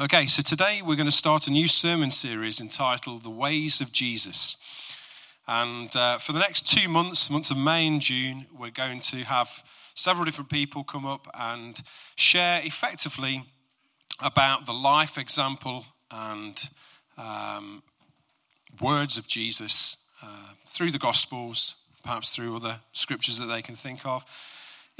Okay, so today we're going to start a new sermon series entitled The Ways of Jesus. And uh, for the next two months, months of May and June, we're going to have several different people come up and share effectively about the life, example, and um, words of Jesus uh, through the Gospels, perhaps through other scriptures that they can think of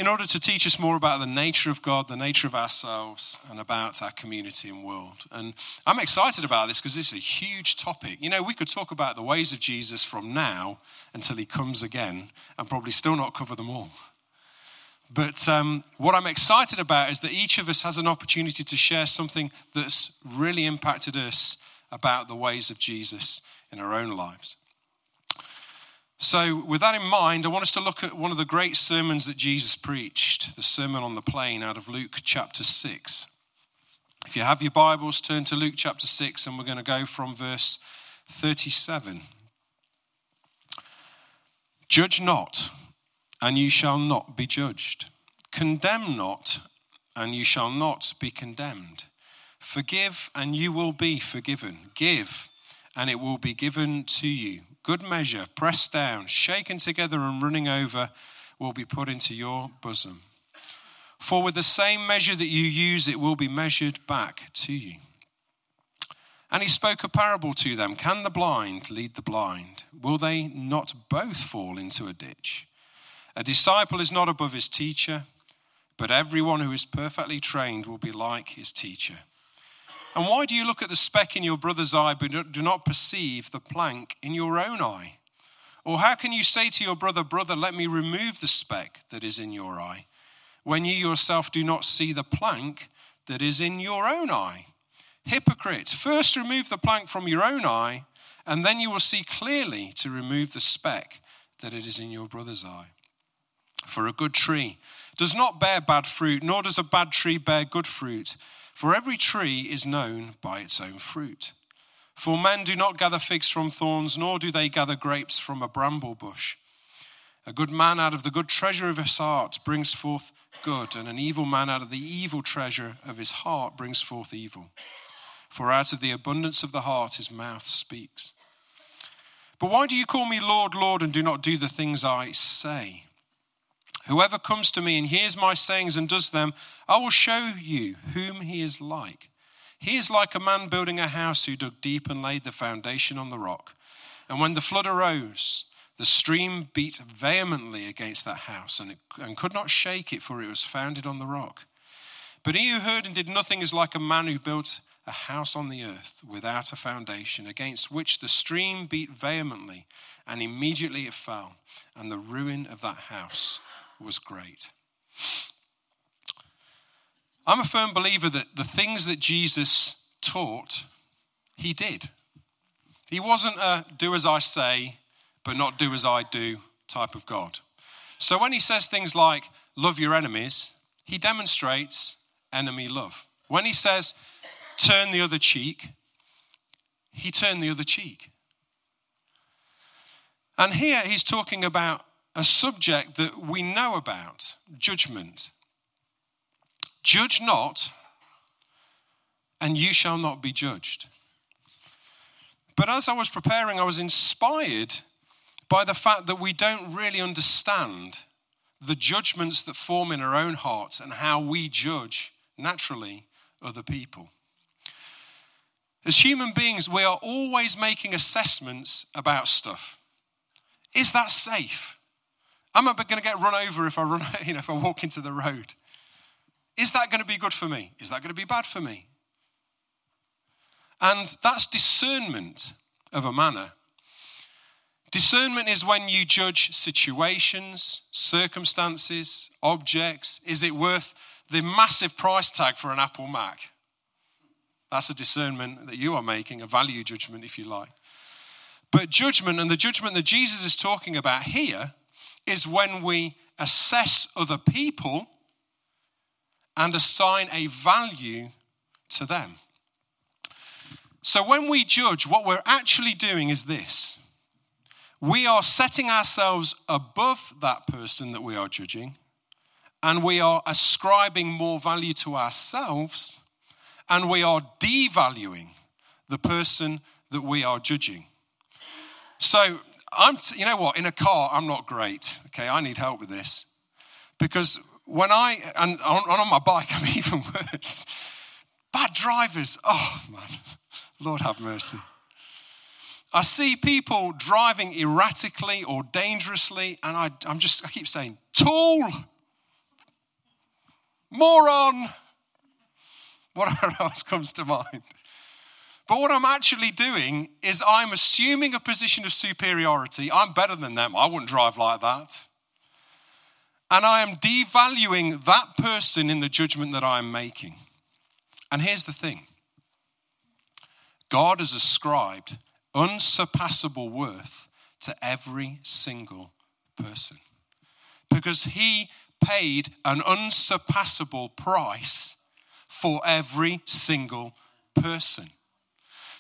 in order to teach us more about the nature of God, the nature of ourselves, and about our community and world. And I'm excited about this because this is a huge topic. You know, we could talk about the ways of Jesus from now until he comes again and probably still not cover them all. But um, what I'm excited about is that each of us has an opportunity to share something that's really impacted us about the ways of Jesus in our own lives. So, with that in mind, I want us to look at one of the great sermons that Jesus preached, the Sermon on the Plain out of Luke chapter 6. If you have your Bibles, turn to Luke chapter 6, and we're going to go from verse 37. Judge not, and you shall not be judged. Condemn not, and you shall not be condemned. Forgive, and you will be forgiven. Give, and it will be given to you good measure, pressed down, shaken together, and running over, will be put into your bosom. For with the same measure that you use, it will be measured back to you. And he spoke a parable to them Can the blind lead the blind? Will they not both fall into a ditch? A disciple is not above his teacher, but everyone who is perfectly trained will be like his teacher. And why do you look at the speck in your brother's eye but do not perceive the plank in your own eye? Or how can you say to your brother, Brother, let me remove the speck that is in your eye, when you yourself do not see the plank that is in your own eye? Hypocrite, first remove the plank from your own eye, and then you will see clearly to remove the speck that it is in your brother's eye. For a good tree does not bear bad fruit, nor does a bad tree bear good fruit. For every tree is known by its own fruit. For men do not gather figs from thorns, nor do they gather grapes from a bramble bush. A good man out of the good treasure of his heart brings forth good, and an evil man out of the evil treasure of his heart brings forth evil. For out of the abundance of the heart his mouth speaks. But why do you call me Lord, Lord, and do not do the things I say? Whoever comes to me and hears my sayings and does them, I will show you whom he is like. He is like a man building a house who dug deep and laid the foundation on the rock. And when the flood arose, the stream beat vehemently against that house and, it, and could not shake it, for it was founded on the rock. But he who heard and did nothing is like a man who built a house on the earth without a foundation, against which the stream beat vehemently, and immediately it fell, and the ruin of that house was great. I'm a firm believer that the things that Jesus taught, he did. He wasn't a do as I say, but not do as I do type of God. So when he says things like love your enemies, he demonstrates enemy love. When he says turn the other cheek, he turned the other cheek. And here he's talking about a subject that we know about judgment. Judge not, and you shall not be judged. But as I was preparing, I was inspired by the fact that we don't really understand the judgments that form in our own hearts and how we judge naturally other people. As human beings, we are always making assessments about stuff. Is that safe? Am I going to get run over if I run, you know, if I walk into the road? Is that going to be good for me? Is that going to be bad for me? And that's discernment of a manner. Discernment is when you judge situations, circumstances, objects. Is it worth the massive price tag for an Apple Mac? That's a discernment that you are making, a value judgment, if you like. But judgment, and the judgment that Jesus is talking about here, is when we assess other people and assign a value to them. So when we judge, what we're actually doing is this we are setting ourselves above that person that we are judging, and we are ascribing more value to ourselves and we are devaluing the person that we are judging. So, I'm, t- you know what, in a car, I'm not great. Okay, I need help with this. Because when I, and on, on my bike, I'm even worse. Bad drivers, oh man, Lord have mercy. I see people driving erratically or dangerously, and I, I'm just, I keep saying, tool, moron, whatever else comes to mind. But what I'm actually doing is I'm assuming a position of superiority. I'm better than them. I wouldn't drive like that. And I am devaluing that person in the judgment that I am making. And here's the thing God has ascribed unsurpassable worth to every single person because he paid an unsurpassable price for every single person.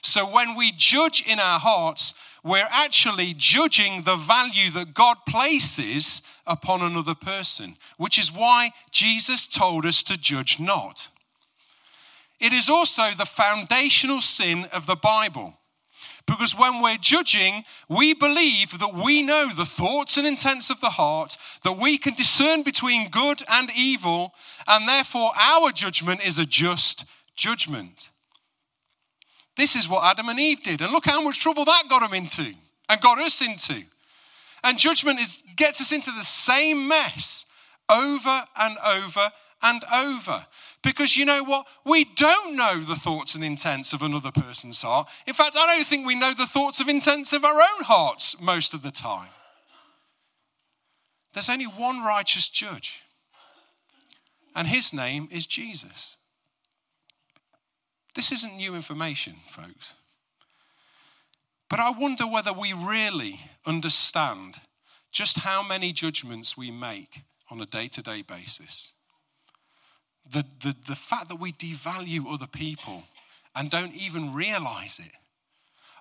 So when we judge in our hearts, we're actually judging the value that God places upon another person, which is why Jesus told us to judge not. It is also the foundational sin of the Bible. Because when we're judging, we believe that we know the thoughts and intents of the heart, that we can discern between good and evil, and therefore our judgment is a just judgment. This is what Adam and Eve did. And look how much trouble that got them into and got us into. And judgment is, gets us into the same mess over and over and over. Because you know what? We don't know the thoughts and intents of another person's heart. In fact, I don't think we know the thoughts and intents of our own hearts most of the time. There's only one righteous judge, and his name is Jesus. This isn't new information, folks. But I wonder whether we really understand just how many judgments we make on a day to day basis. The, the, the fact that we devalue other people and don't even realize it.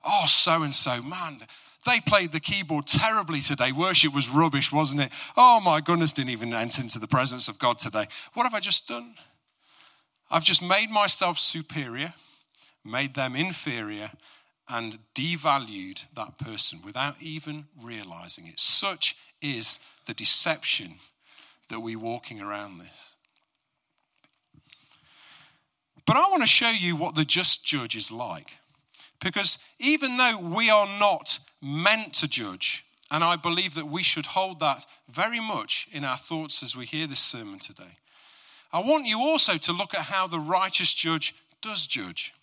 Oh, so and so, man, they played the keyboard terribly today. Worship was rubbish, wasn't it? Oh, my goodness, didn't even enter into the presence of God today. What have I just done? I've just made myself superior, made them inferior, and devalued that person without even realizing it. Such is the deception that we're walking around this. But I want to show you what the just judge is like. Because even though we are not meant to judge, and I believe that we should hold that very much in our thoughts as we hear this sermon today, I want you also to look at how the righteous judge does judge.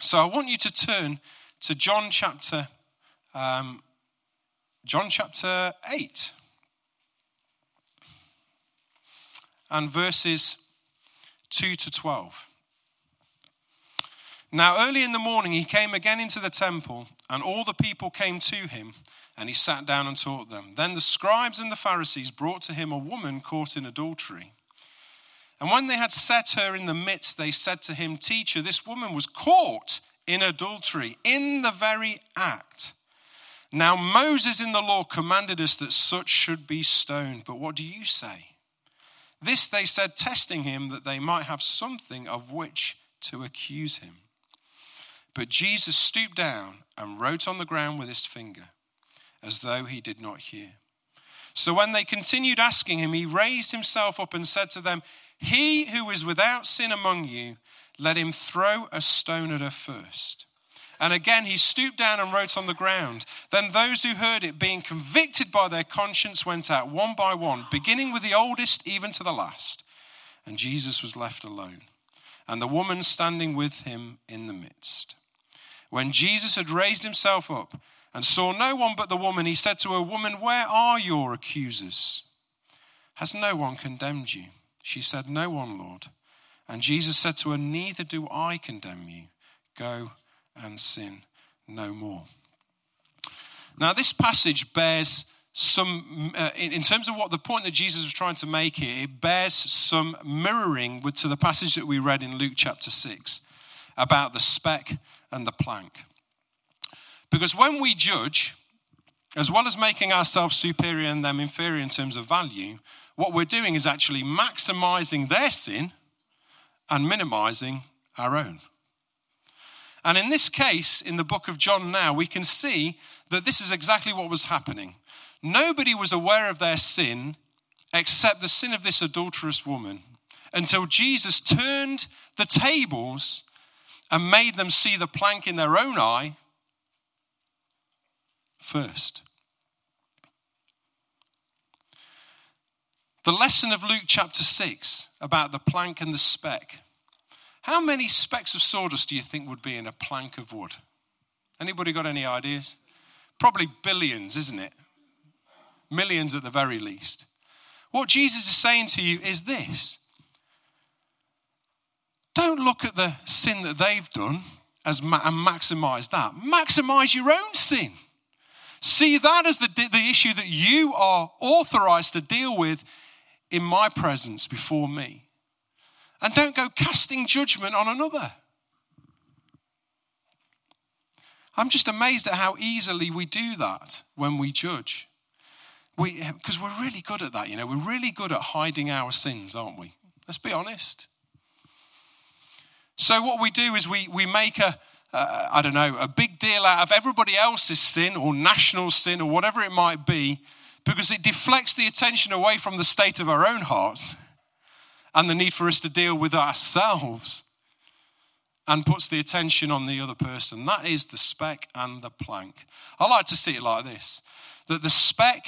So I want you to turn to John chapter um, John chapter 8 and verses 2 to 12. Now, early in the morning, he came again into the temple, and all the people came to him, and he sat down and taught them. Then the scribes and the Pharisees brought to him a woman caught in adultery. And when they had set her in the midst, they said to him, Teacher, this woman was caught in adultery, in the very act. Now, Moses in the law commanded us that such should be stoned. But what do you say? This they said, testing him, that they might have something of which to accuse him. But Jesus stooped down and wrote on the ground with his finger, as though he did not hear. So when they continued asking him, he raised himself up and said to them, he who is without sin among you, let him throw a stone at her first. And again he stooped down and wrote on the ground. Then those who heard it, being convicted by their conscience, went out one by one, beginning with the oldest even to the last. And Jesus was left alone, and the woman standing with him in the midst. When Jesus had raised himself up and saw no one but the woman, he said to her, Woman, where are your accusers? Has no one condemned you? She said, No one, Lord. And Jesus said to her, Neither do I condemn you. Go and sin no more. Now, this passage bears some, uh, in, terms of what the point that Jesus was trying to make here, it bears some mirroring with, to the passage that we read in Luke chapter 6 about the speck and the plank. Because when we judge, as well as making ourselves superior and them inferior in terms of value, what we're doing is actually maximizing their sin and minimizing our own. And in this case, in the book of John now, we can see that this is exactly what was happening. Nobody was aware of their sin except the sin of this adulterous woman until Jesus turned the tables and made them see the plank in their own eye first. The lesson of Luke chapter 6 about the plank and the speck. How many specks of sawdust do you think would be in a plank of wood? Anybody got any ideas? Probably billions, isn't it? Millions at the very least. What Jesus is saying to you is this don't look at the sin that they've done as ma- and maximize that. Maximize your own sin. See that as the, the issue that you are authorized to deal with in my presence before me. And don't go casting judgment on another. I'm just amazed at how easily we do that when we judge. We, because we're really good at that, you know, we're really good at hiding our sins, aren't we? Let's be honest. So, what we do is we, we make a, uh, I don't know, a big deal out of everybody else's sin or national sin or whatever it might be because it deflects the attention away from the state of our own hearts and the need for us to deal with ourselves and puts the attention on the other person. That is the speck and the plank. I like to see it like this that the speck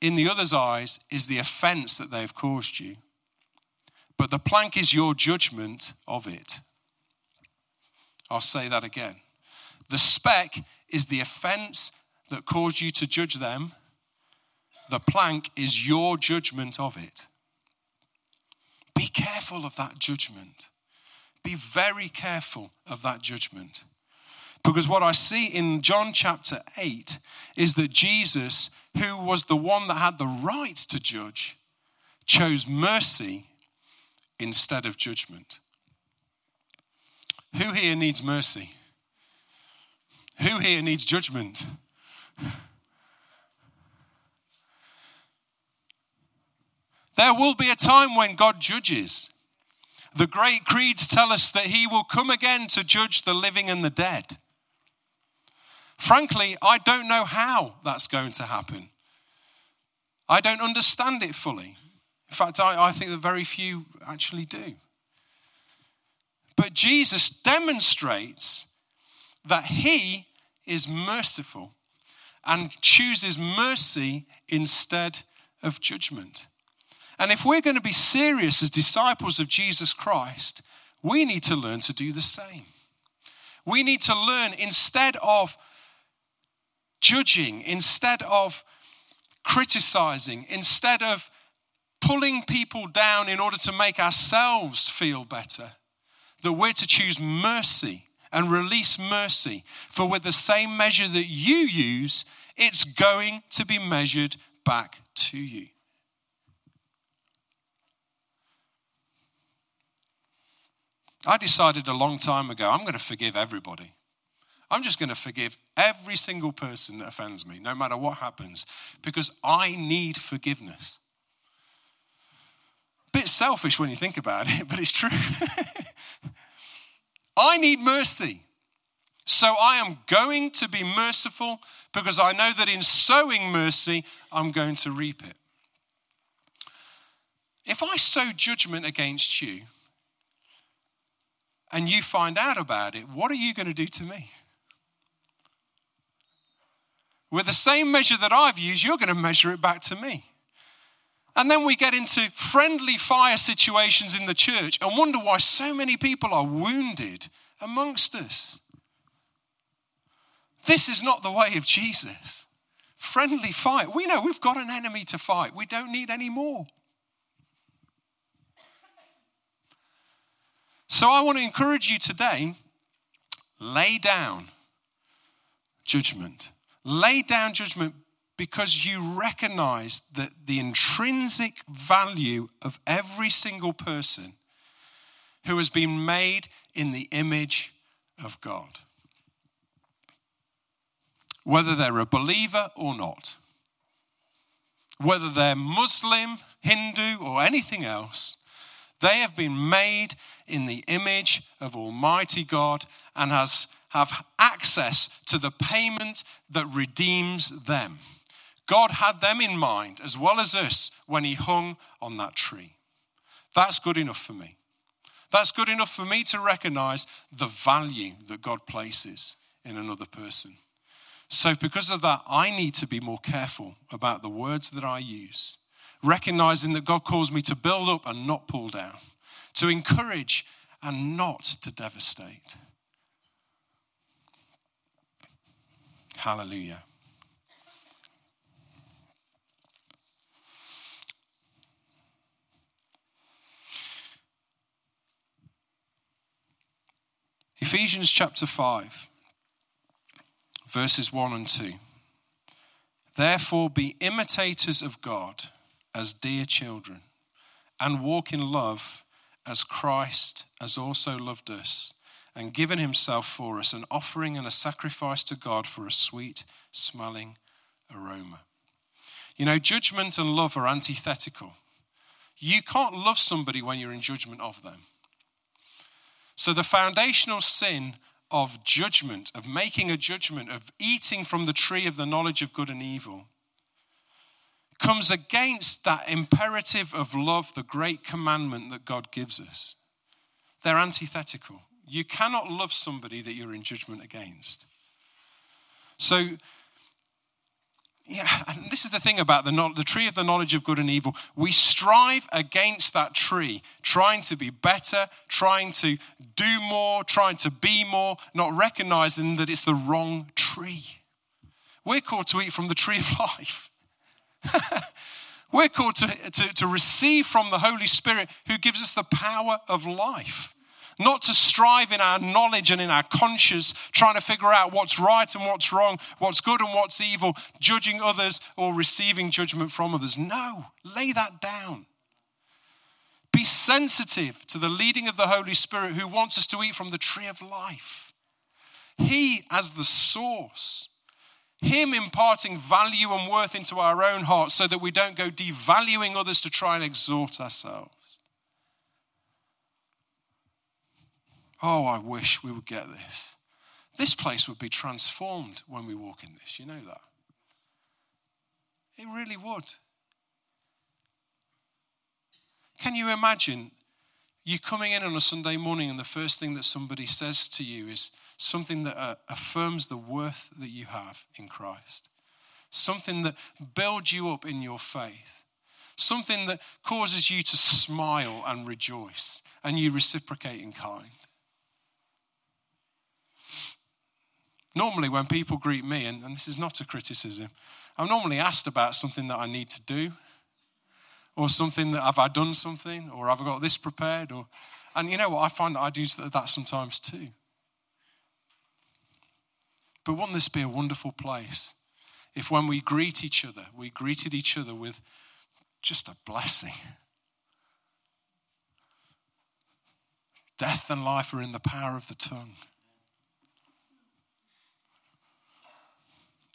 in the other's eyes is the offense that they've caused you, but the plank is your judgment of it. I'll say that again. The speck is the offense that caused you to judge them. The plank is your judgment of it. Be careful of that judgment. Be very careful of that judgment. Because what I see in John chapter 8 is that Jesus, who was the one that had the right to judge, chose mercy instead of judgment. Who here needs mercy? Who here needs judgment? There will be a time when God judges. The great creeds tell us that he will come again to judge the living and the dead. Frankly, I don't know how that's going to happen. I don't understand it fully. In fact, I, I think that very few actually do. But Jesus demonstrates that he is merciful and chooses mercy instead of judgment. And if we're going to be serious as disciples of Jesus Christ, we need to learn to do the same. We need to learn instead of judging, instead of criticizing, instead of pulling people down in order to make ourselves feel better, that we're to choose mercy and release mercy. For with the same measure that you use, it's going to be measured back to you. I decided a long time ago I'm going to forgive everybody. I'm just going to forgive every single person that offends me, no matter what happens, because I need forgiveness. Bit selfish when you think about it, but it's true. I need mercy. So I am going to be merciful because I know that in sowing mercy, I'm going to reap it. If I sow judgment against you and you find out about it, what are you going to do to me? With the same measure that I've used, you're going to measure it back to me. And then we get into friendly fire situations in the church and wonder why so many people are wounded amongst us. This is not the way of Jesus. Friendly fight. We know we've got an enemy to fight, we don't need any more. So I want to encourage you today lay down judgment. Lay down judgment because you recognize that the intrinsic value of every single person who has been made in the image of God. Whether they're a believer or not, whether they're Muslim, Hindu, or anything else, They have been made in the image of Almighty God and has, have access to the payment that redeems them. God had them in mind as well as us when He hung on that tree. That's good enough for me. That's good enough for me to recognize the value that God places in another person. So, because of that, I need to be more careful about the words that I use, recognizing that God calls me to build up and not pull down, to encourage and not to devastate. Hallelujah. Ephesians chapter 5, verses 1 and 2. Therefore, be imitators of God as dear children, and walk in love as Christ has also loved us and given himself for us, an offering and a sacrifice to God for a sweet smelling aroma. You know, judgment and love are antithetical. You can't love somebody when you're in judgment of them. So, the foundational sin of judgment, of making a judgment, of eating from the tree of the knowledge of good and evil, comes against that imperative of love, the great commandment that God gives us. They're antithetical. You cannot love somebody that you're in judgment against. So, yeah, and this is the thing about the, the tree of the knowledge of good and evil. We strive against that tree, trying to be better, trying to do more, trying to be more, not recognizing that it's the wrong tree. We're called to eat from the tree of life. We're called to, to, to receive from the Holy Spirit who gives us the power of life not to strive in our knowledge and in our conscience, trying to figure out what's right and what's wrong, what's good and what's evil, judging others or receiving judgment from others. No, lay that down. Be sensitive to the leading of the Holy Spirit who wants us to eat from the tree of life. He, as the source, Him imparting value and worth into our own hearts so that we don't go devaluing others to try and exalt ourselves. Oh, I wish we would get this. This place would be transformed when we walk in this. You know that? It really would. Can you imagine you coming in on a Sunday morning and the first thing that somebody says to you is something that uh, affirms the worth that you have in Christ? Something that builds you up in your faith? Something that causes you to smile and rejoice and you reciprocate in kind? Normally, when people greet me, and, and this is not a criticism, I'm normally asked about something that I need to do, or something that have I done something, or have I got this prepared, or and you know what? I find that I do that sometimes too. But wouldn't this be a wonderful place if when we greet each other, we greeted each other with just a blessing? Death and life are in the power of the tongue.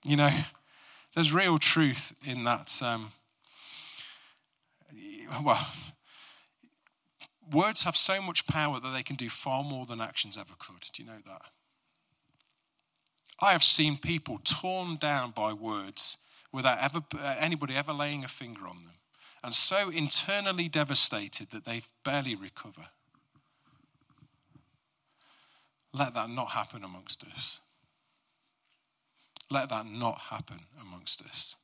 You know, there's real truth in that. Um, well, words have so much power that they can do far more than actions ever could. Do you know that? I have seen people torn down by words without ever, uh, anybody ever laying a finger on them, and so internally devastated that they barely recover. Let that not happen amongst us. Let that not happen amongst us.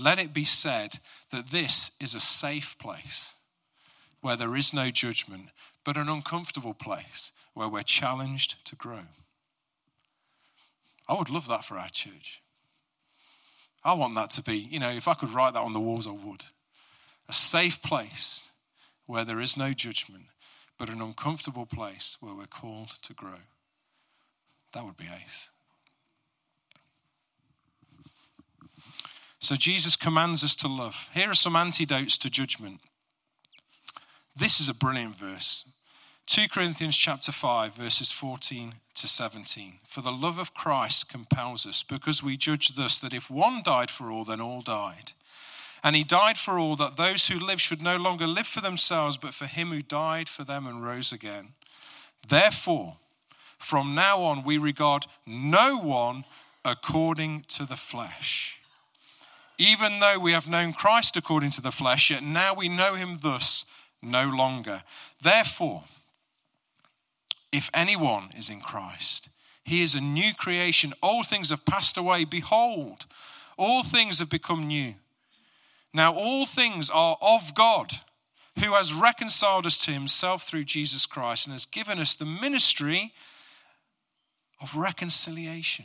Let it be said that this is a safe place where there is no judgment, but an uncomfortable place where we're challenged to grow. I would love that for our church. I want that to be, you know, if I could write that on the walls, I would. A safe place where there is no judgment, but an uncomfortable place where we're called to grow. That would be ace. So Jesus commands us to love. Here are some antidotes to judgment. This is a brilliant verse. 2 Corinthians chapter 5 verses 14 to 17. For the love of Christ compels us because we judge thus that if one died for all then all died. And he died for all, that those who live should no longer live for themselves, but for him who died for them and rose again. Therefore, from now on, we regard no one according to the flesh. Even though we have known Christ according to the flesh, yet now we know him thus no longer. Therefore, if anyone is in Christ, he is a new creation. All things have passed away. Behold, all things have become new. Now, all things are of God, who has reconciled us to himself through Jesus Christ and has given us the ministry of reconciliation.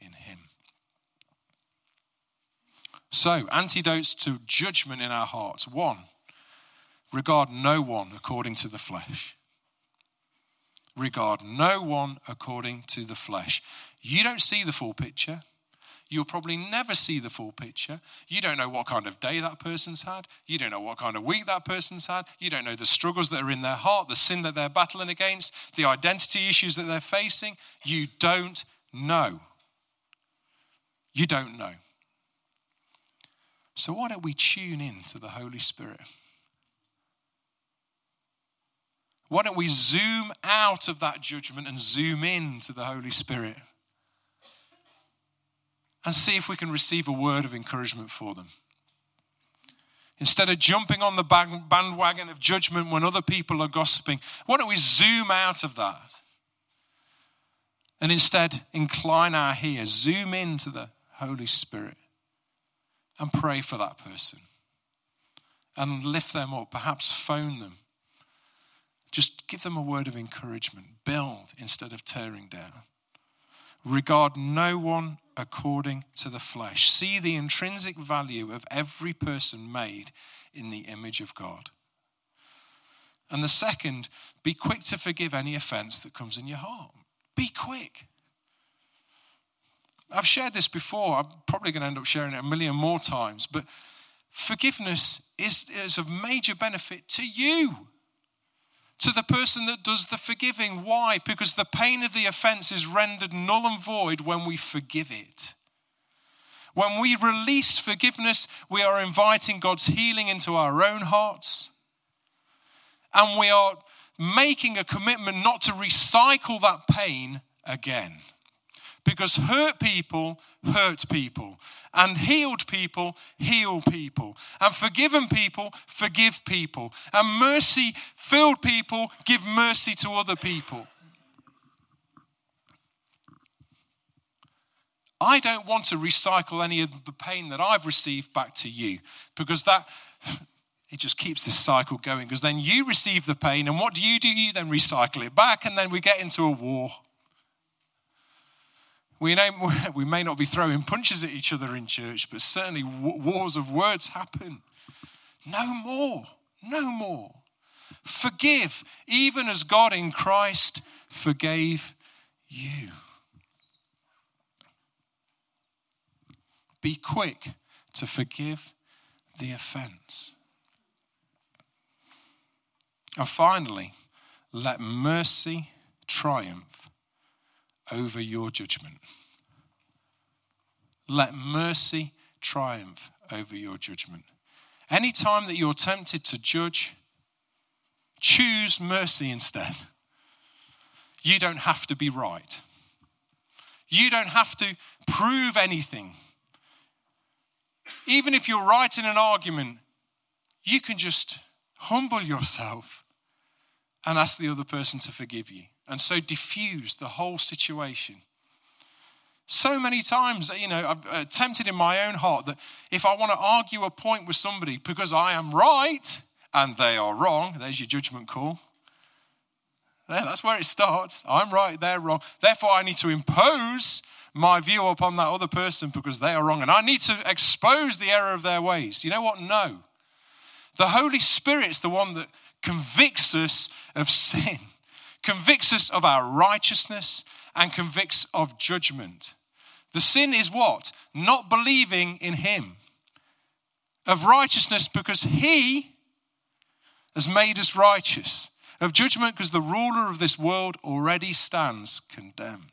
in him. So, antidotes to judgment in our hearts. One, regard no one according to the flesh. Regard no one according to the flesh. You don't see the full picture. You'll probably never see the full picture. You don't know what kind of day that person's had. You don't know what kind of week that person's had. You don't know the struggles that are in their heart, the sin that they're battling against, the identity issues that they're facing. You don't know. You don't know. So, why don't we tune in to the Holy Spirit? Why don't we zoom out of that judgment and zoom in to the Holy Spirit? And see if we can receive a word of encouragement for them. Instead of jumping on the bandwagon of judgment when other people are gossiping, why don't we zoom out of that? And instead incline our ears, zoom into the Holy Spirit and pray for that person and lift them up, perhaps phone them. Just give them a word of encouragement. Build instead of tearing down. Regard no one according to the flesh. See the intrinsic value of every person made in the image of God. And the second, be quick to forgive any offense that comes in your heart. Be quick. I've shared this before. I'm probably going to end up sharing it a million more times. But forgiveness is, is of major benefit to you, to the person that does the forgiving. Why? Because the pain of the offense is rendered null and void when we forgive it. When we release forgiveness, we are inviting God's healing into our own hearts. And we are making a commitment not to recycle that pain again. Because hurt people hurt people, and healed people heal people, and forgiven people forgive people, and mercy filled people give mercy to other people. I don't want to recycle any of the pain that I've received back to you because that it just keeps this cycle going because then you receive the pain and what do you do you then recycle it back and then we get into a war we, we may not be throwing punches at each other in church, but certainly wars of words happen. No more. No more. Forgive, even as God in Christ forgave you. Be quick to forgive the offense. And finally, let mercy triumph over your judgment. Let mercy triumph over your judgment. Anytime that you're tempted to judge, choose mercy instead. You don't have to be right. You don't have to prove anything. Even if you're right in an argument, you can just humble yourself and ask the other person to forgive you and so diffuse the whole situation. So many times, you know, I've uh, tempted in my own heart that if I want to argue a point with somebody because I am right and they are wrong, there's your judgment call. There, that's where it starts. I'm right, they're wrong. Therefore, I need to impose my view upon that other person because they are wrong and I need to expose the error of their ways. You know what? No. The Holy Spirit's the one that convicts us of sin, convicts us of our righteousness, and convicts of judgment. The sin is what? Not believing in Him. Of righteousness because He has made us righteous. Of judgment because the ruler of this world already stands condemned.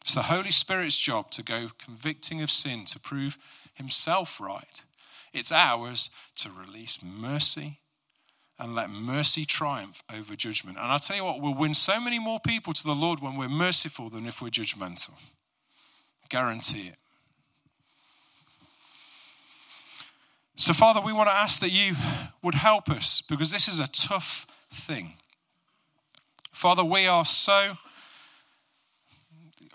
It's the Holy Spirit's job to go convicting of sin, to prove Himself right. It's ours to release mercy and let mercy triumph over judgment. And I'll tell you what, we'll win so many more people to the Lord when we're merciful than if we're judgmental. Guarantee it. So, Father, we want to ask that you would help us because this is a tough thing. Father, we are so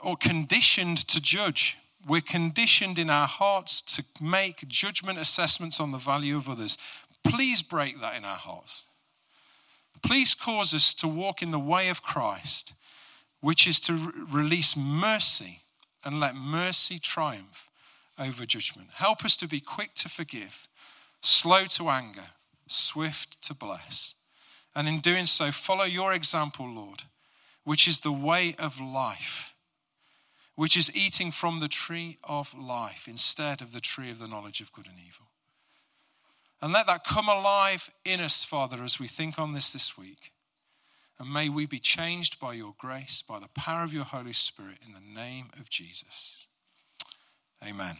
or conditioned to judge. We're conditioned in our hearts to make judgment assessments on the value of others. Please break that in our hearts. Please cause us to walk in the way of Christ, which is to re- release mercy and let mercy triumph over judgment. Help us to be quick to forgive, slow to anger, swift to bless. And in doing so, follow your example, Lord, which is the way of life which is eating from the tree of life instead of the tree of the knowledge of good and evil. And let that come alive in us, Father, as we think on this this week. And may we be changed by your grace, by the power of your Holy Spirit, in the name of Jesus. Amen.